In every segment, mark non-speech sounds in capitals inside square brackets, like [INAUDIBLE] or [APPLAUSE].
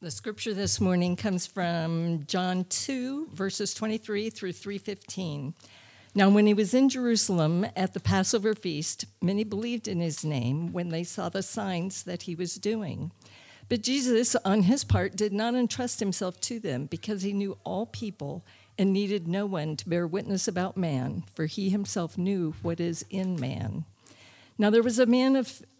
The scripture this morning comes from John 2 verses 23 through 315. Now when he was in Jerusalem at the Passover feast, many believed in his name when they saw the signs that he was doing. But Jesus on his part did not entrust himself to them because he knew all people and needed no one to bear witness about man, for he himself knew what is in man. Now there was a man of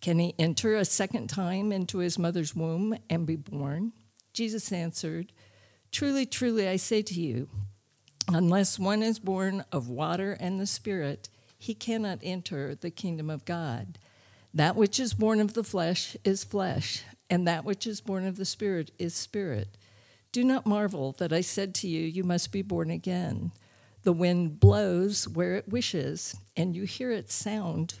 Can he enter a second time into his mother's womb and be born? Jesus answered, Truly, truly, I say to you, unless one is born of water and the Spirit, he cannot enter the kingdom of God. That which is born of the flesh is flesh, and that which is born of the Spirit is spirit. Do not marvel that I said to you, You must be born again. The wind blows where it wishes, and you hear its sound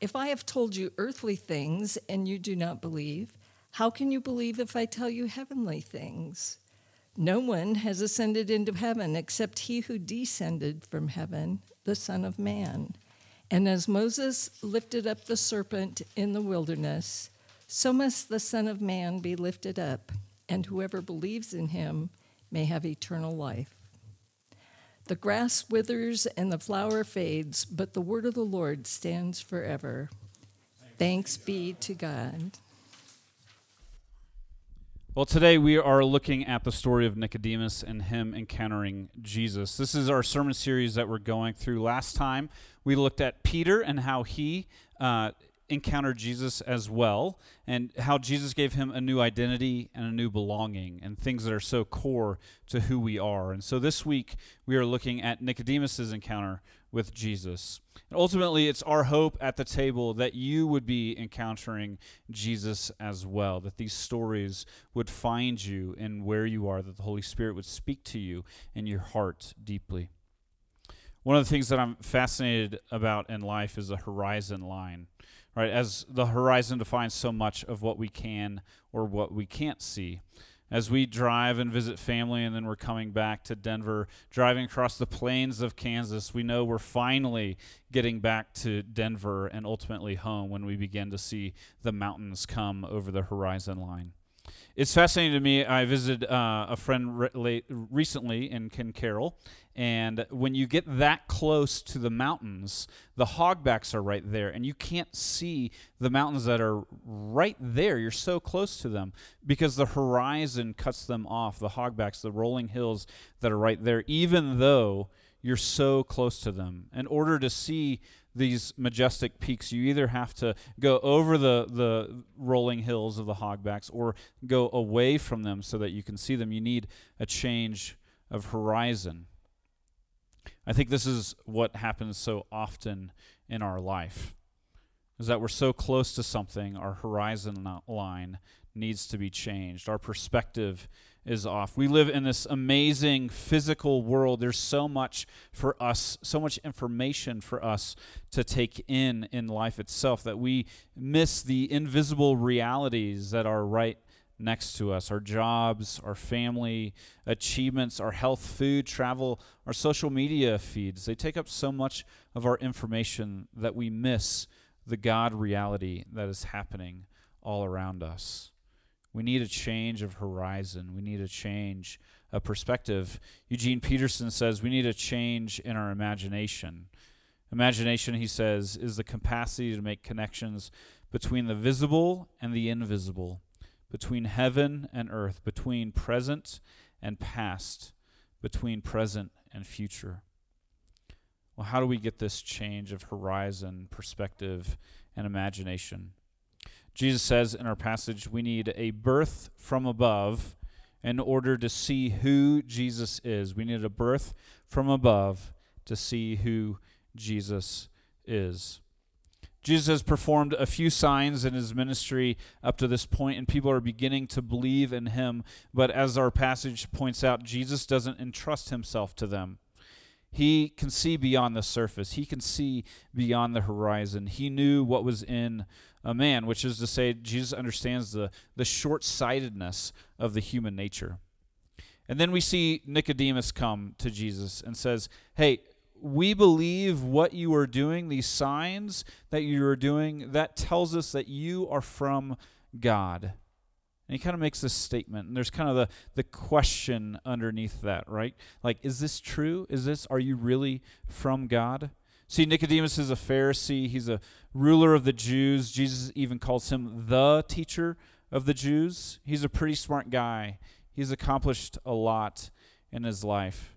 If I have told you earthly things and you do not believe, how can you believe if I tell you heavenly things? No one has ascended into heaven except he who descended from heaven, the Son of Man. And as Moses lifted up the serpent in the wilderness, so must the Son of Man be lifted up, and whoever believes in him may have eternal life. The grass withers and the flower fades, but the word of the Lord stands forever. Thanks be to God. Well, today we are looking at the story of Nicodemus and him encountering Jesus. This is our sermon series that we're going through. Last time we looked at Peter and how he uh, encountered Jesus as well, and how Jesus gave him a new identity and a new belonging, and things that are so core to who we are. And so this week we are looking at Nicodemus's encounter with Jesus. And ultimately, it's our hope at the table that you would be encountering Jesus as well, that these stories would find you in where you are, that the Holy Spirit would speak to you in your heart deeply. One of the things that I'm fascinated about in life is the horizon line right? As the horizon defines so much of what we can or what we can't see. As we drive and visit family, and then we're coming back to Denver, driving across the plains of Kansas, we know we're finally getting back to Denver and ultimately home when we begin to see the mountains come over the horizon line. It's fascinating to me. I visited uh, a friend re- late, recently in Ken Caryl, and when you get that close to the mountains, the hogbacks are right there, and you can't see the mountains that are right there. You're so close to them because the horizon cuts them off. The hogbacks, the rolling hills that are right there, even though you're so close to them. In order to see these majestic peaks, you either have to go over the, the rolling hills of the hogbacks or go away from them so that you can see them. You need a change of horizon. I think this is what happens so often in our life is that we're so close to something, our horizon line needs to be changed. Our perspective is off. We live in this amazing physical world. There's so much for us, so much information for us to take in in life itself that we miss the invisible realities that are right next to us our jobs, our family, achievements, our health, food, travel, our social media feeds. They take up so much of our information that we miss the God reality that is happening all around us. We need a change of horizon. We need a change of perspective. Eugene Peterson says we need a change in our imagination. Imagination, he says, is the capacity to make connections between the visible and the invisible, between heaven and earth, between present and past, between present and future. Well, how do we get this change of horizon, perspective, and imagination? Jesus says in our passage, we need a birth from above in order to see who Jesus is. We need a birth from above to see who Jesus is. Jesus has performed a few signs in his ministry up to this point, and people are beginning to believe in him. But as our passage points out, Jesus doesn't entrust himself to them. He can see beyond the surface, he can see beyond the horizon. He knew what was in a man, which is to say, Jesus understands the, the short sightedness of the human nature. And then we see Nicodemus come to Jesus and says, Hey, we believe what you are doing, these signs that you are doing, that tells us that you are from God. And he kind of makes this statement, and there's kind of the, the question underneath that, right? Like, is this true? Is this, are you really from God? See, Nicodemus is a Pharisee, he's a ruler of the Jews. Jesus even calls him the teacher of the Jews. He's a pretty smart guy, he's accomplished a lot in his life.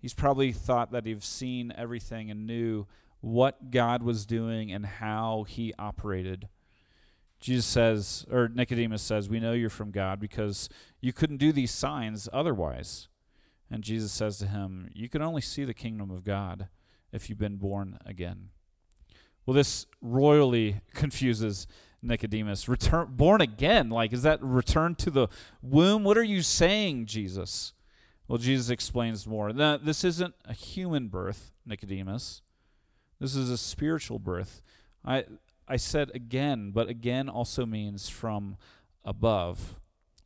He's probably thought that he's seen everything and knew what God was doing and how he operated. Jesus says, or Nicodemus says, We know you're from God because you couldn't do these signs otherwise. And Jesus says to him, You can only see the kingdom of God if you've been born again. Well, this royally [LAUGHS] confuses Nicodemus. Return born again, like is that return to the womb? What are you saying, Jesus? Well, Jesus explains more. That this isn't a human birth, Nicodemus. This is a spiritual birth. I I said again, but again also means from above.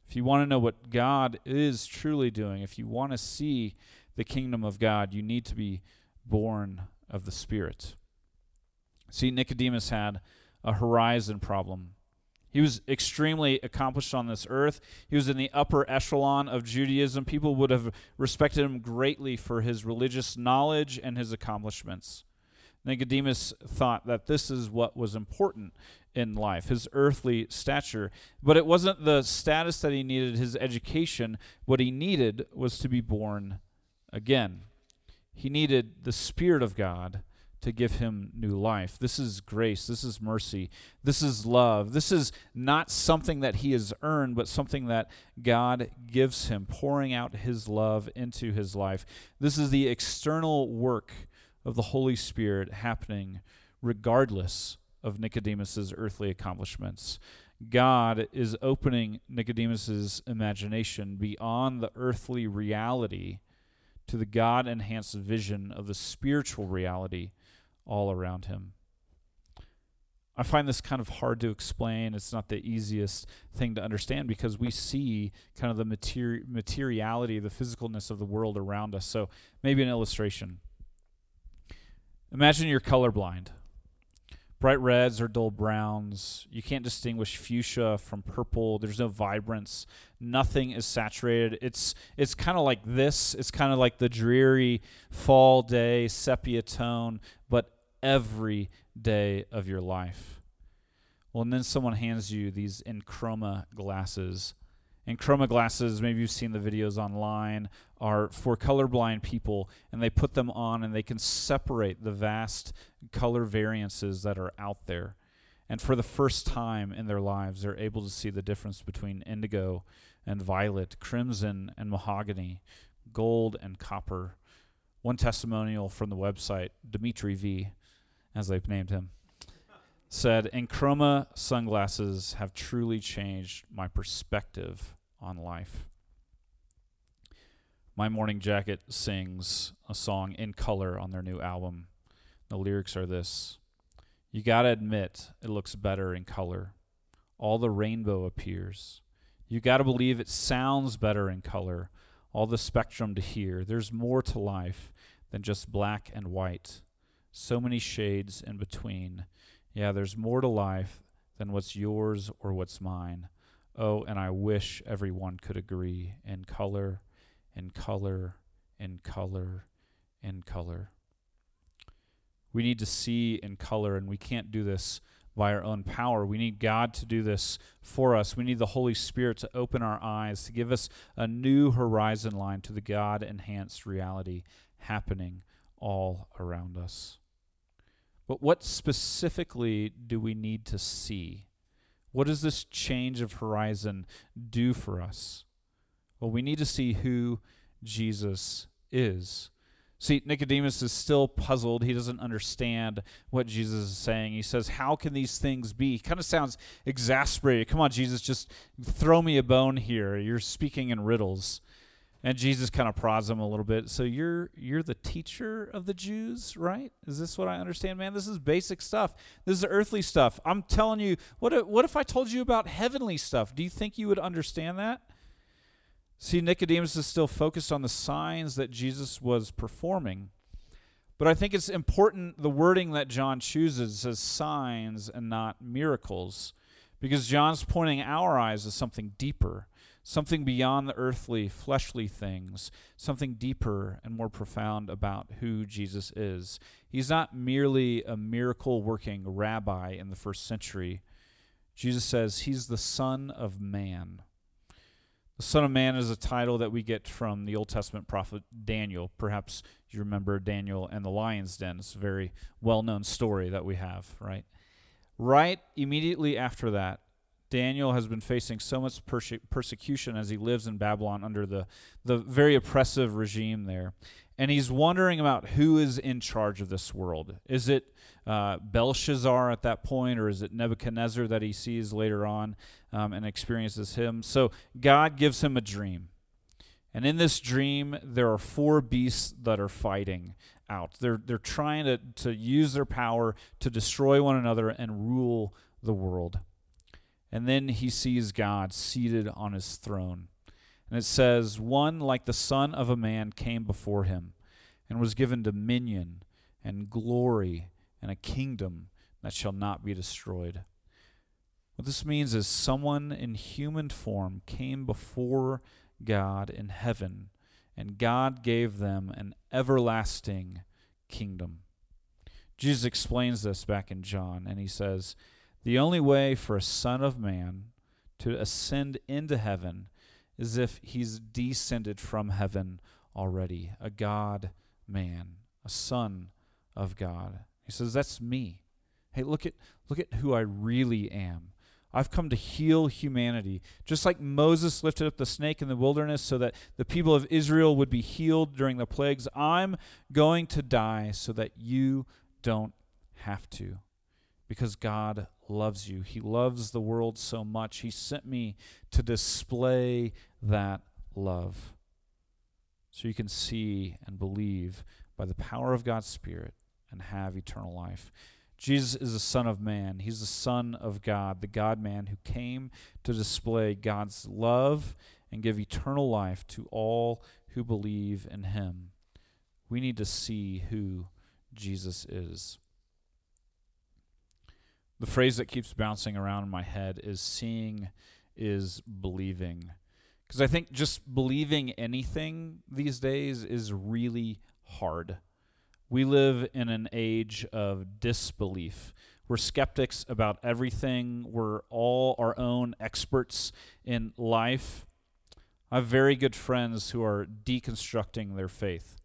If you want to know what God is truly doing, if you want to see the kingdom of God, you need to be born of the Spirit. See, Nicodemus had a horizon problem. He was extremely accomplished on this earth. He was in the upper echelon of Judaism. People would have respected him greatly for his religious knowledge and his accomplishments. Nicodemus thought that this is what was important in life, his earthly stature. But it wasn't the status that he needed, his education. What he needed was to be born again. He needed the Spirit of God to give him new life. This is grace. This is mercy. This is love. This is not something that he has earned, but something that God gives him, pouring out his love into his life. This is the external work of the Holy Spirit happening regardless of Nicodemus's earthly accomplishments. God is opening Nicodemus's imagination beyond the earthly reality to the God enhanced vision of the spiritual reality all around him. I find this kind of hard to explain. It's not the easiest thing to understand because we see kind of the materi- materiality, the physicalness of the world around us. So, maybe an illustration. Imagine you're colorblind. Bright reds or dull browns. You can't distinguish fuchsia from purple. There's no vibrance. Nothing is saturated. It's it's kind of like this. It's kind of like the dreary fall day sepia tone, but every day of your life. Well, and then someone hands you these Enchroma glasses. Enchroma glasses, maybe you've seen the videos online, are for colorblind people, and they put them on and they can separate the vast color variances that are out there. And for the first time in their lives, they're able to see the difference between indigo and violet, crimson and mahogany, gold and copper. One testimonial from the website, Dimitri V, as they've named him, said, Enchroma sunglasses have truly changed my perspective on life. My Morning Jacket sings a song in color on their new album. The lyrics are this You gotta admit, it looks better in color. All the rainbow appears. You gotta believe it sounds better in color. All the spectrum to hear. There's more to life than just black and white. So many shades in between. Yeah, there's more to life than what's yours or what's mine. Oh, and I wish everyone could agree in color in color, in color, in color. We need to see in color, and we can't do this by our own power. We need God to do this for us. We need the Holy Spirit to open our eyes, to give us a new horizon line to the God enhanced reality happening all around us. But what specifically do we need to see? What does this change of horizon do for us? Well, we need to see who Jesus is. See, Nicodemus is still puzzled. He doesn't understand what Jesus is saying. He says, How can these things be? He kind of sounds exasperated. Come on, Jesus, just throw me a bone here. You're speaking in riddles. And Jesus kind of prods him a little bit. So you're you're the teacher of the Jews, right? Is this what I understand, man? This is basic stuff. This is earthly stuff. I'm telling you, what if, what if I told you about heavenly stuff? Do you think you would understand that? See, Nicodemus is still focused on the signs that Jesus was performing. But I think it's important the wording that John chooses says signs and not miracles, because John's pointing our eyes to something deeper, something beyond the earthly, fleshly things, something deeper and more profound about who Jesus is. He's not merely a miracle working rabbi in the first century. Jesus says he's the Son of Man. The Son of Man is a title that we get from the Old Testament prophet Daniel. Perhaps you remember Daniel and the lion's den. It's a very well known story that we have, right? Right immediately after that, Daniel has been facing so much perse- persecution as he lives in Babylon under the, the very oppressive regime there and he's wondering about who is in charge of this world. Is it uh, Belshazzar at that point, or is it Nebuchadnezzar that he sees later on um, and experiences him? So God gives him a dream. And in this dream, there are four beasts that are fighting out. They're, they're trying to, to use their power to destroy one another and rule the world. And then he sees God seated on his throne. And it says, One like the Son of a Man came before him, and was given dominion and glory and a kingdom that shall not be destroyed. What this means is someone in human form came before God in heaven, and God gave them an everlasting kingdom. Jesus explains this back in John, and he says, The only way for a Son of Man to ascend into heaven is if he's descended from heaven already, a God man, a son of God. He says, That's me. Hey, look at look at who I really am. I've come to heal humanity. Just like Moses lifted up the snake in the wilderness so that the people of Israel would be healed during the plagues, I'm going to die so that you don't have to. Because God loves you. He loves the world so much. He sent me to display that love so you can see and believe by the power of God's Spirit and have eternal life. Jesus is the Son of Man. He's the Son of God, the God man who came to display God's love and give eternal life to all who believe in him. We need to see who Jesus is. The phrase that keeps bouncing around in my head is seeing is believing. Because I think just believing anything these days is really hard. We live in an age of disbelief. We're skeptics about everything. We're all our own experts in life. I have very good friends who are deconstructing their faith.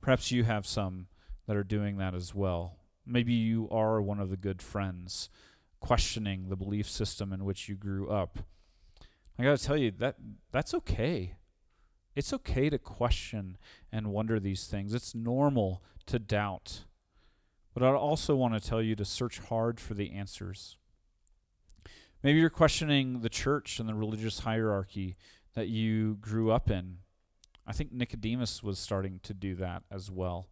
Perhaps you have some that are doing that as well. Maybe you are one of the good friends questioning the belief system in which you grew up. I got to tell you that that's okay. It's okay to question and wonder these things. It's normal to doubt. But I also want to tell you to search hard for the answers. Maybe you're questioning the church and the religious hierarchy that you grew up in. I think Nicodemus was starting to do that as well.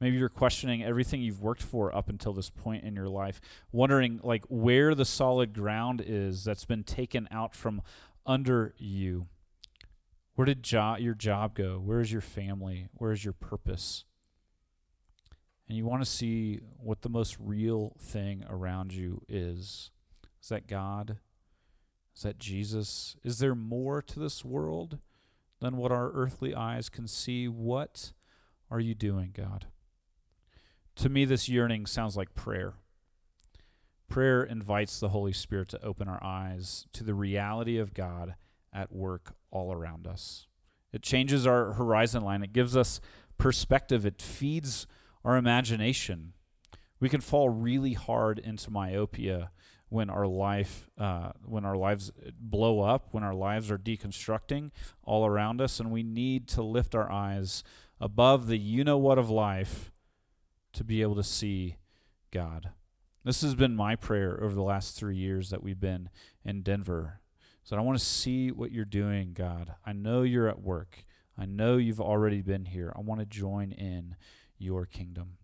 Maybe you're questioning everything you've worked for up until this point in your life, wondering like where the solid ground is that's been taken out from under you. Where did jo- your job go? Where is your family? Where is your purpose? And you want to see what the most real thing around you is. Is that God? Is that Jesus? Is there more to this world than what our earthly eyes can see? What are you doing, God? To me, this yearning sounds like prayer. Prayer invites the Holy Spirit to open our eyes to the reality of God at work all around us. It changes our horizon line, it gives us perspective, it feeds our imagination. We can fall really hard into myopia when our life uh, when our lives blow up when our lives are deconstructing all around us and we need to lift our eyes above the you know what of life to be able to see god this has been my prayer over the last three years that we've been in denver so i want to see what you're doing god i know you're at work i know you've already been here i want to join in your kingdom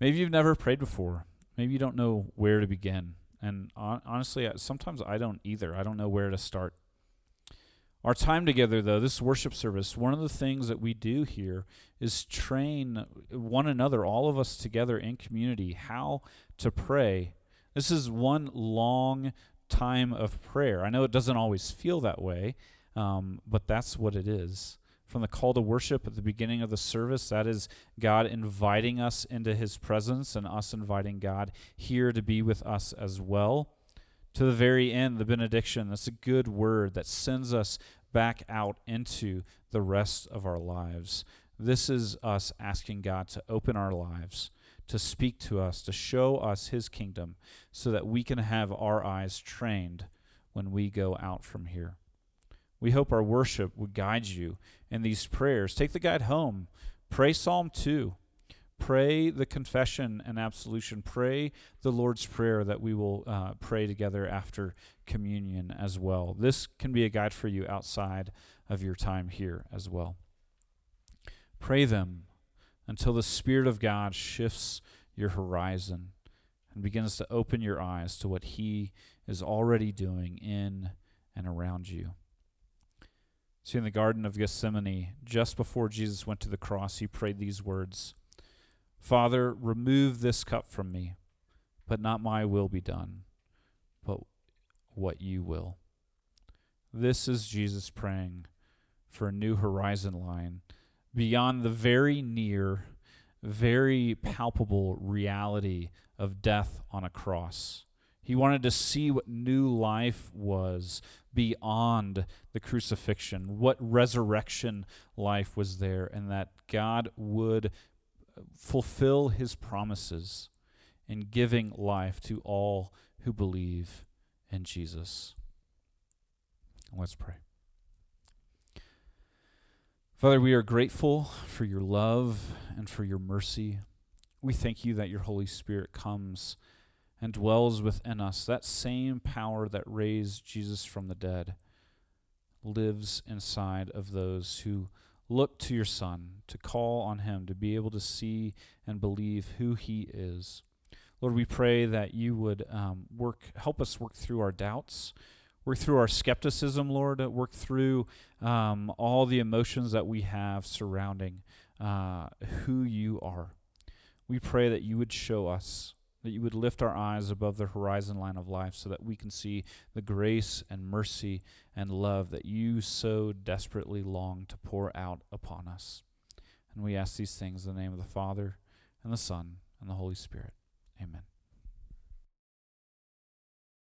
maybe you've never prayed before maybe you don't know where to begin. And on, honestly, sometimes I don't either. I don't know where to start. Our time together, though, this worship service, one of the things that we do here is train one another, all of us together in community, how to pray. This is one long time of prayer. I know it doesn't always feel that way, um, but that's what it is from the call to worship at the beginning of the service. That is God inviting us into his presence and us inviting God here to be with us as well. To the very end, the benediction, that's a good word that sends us back out into the rest of our lives. This is us asking God to open our lives, to speak to us, to show us his kingdom, so that we can have our eyes trained when we go out from here. We hope our worship would guide you in these prayers. Take the guide home. Pray Psalm 2. Pray the confession and absolution. Pray the Lord's Prayer that we will uh, pray together after communion as well. This can be a guide for you outside of your time here as well. Pray them until the Spirit of God shifts your horizon and begins to open your eyes to what He is already doing in and around you. See, in the Garden of Gethsemane, just before Jesus went to the cross, he prayed these words Father, remove this cup from me, but not my will be done, but what you will. This is Jesus praying for a new horizon line beyond the very near, very palpable reality of death on a cross. He wanted to see what new life was beyond the crucifixion, what resurrection life was there, and that God would fulfill his promises in giving life to all who believe in Jesus. Let's pray. Father, we are grateful for your love and for your mercy. We thank you that your Holy Spirit comes and dwells within us, that same power that raised Jesus from the dead lives inside of those who look to your Son, to call on him, to be able to see and believe who he is. Lord, we pray that you would um, work, help us work through our doubts, work through our skepticism, Lord, work through um, all the emotions that we have surrounding uh, who you are. We pray that you would show us that you would lift our eyes above the horizon line of life so that we can see the grace and mercy and love that you so desperately long to pour out upon us. And we ask these things in the name of the Father, and the Son, and the Holy Spirit. Amen.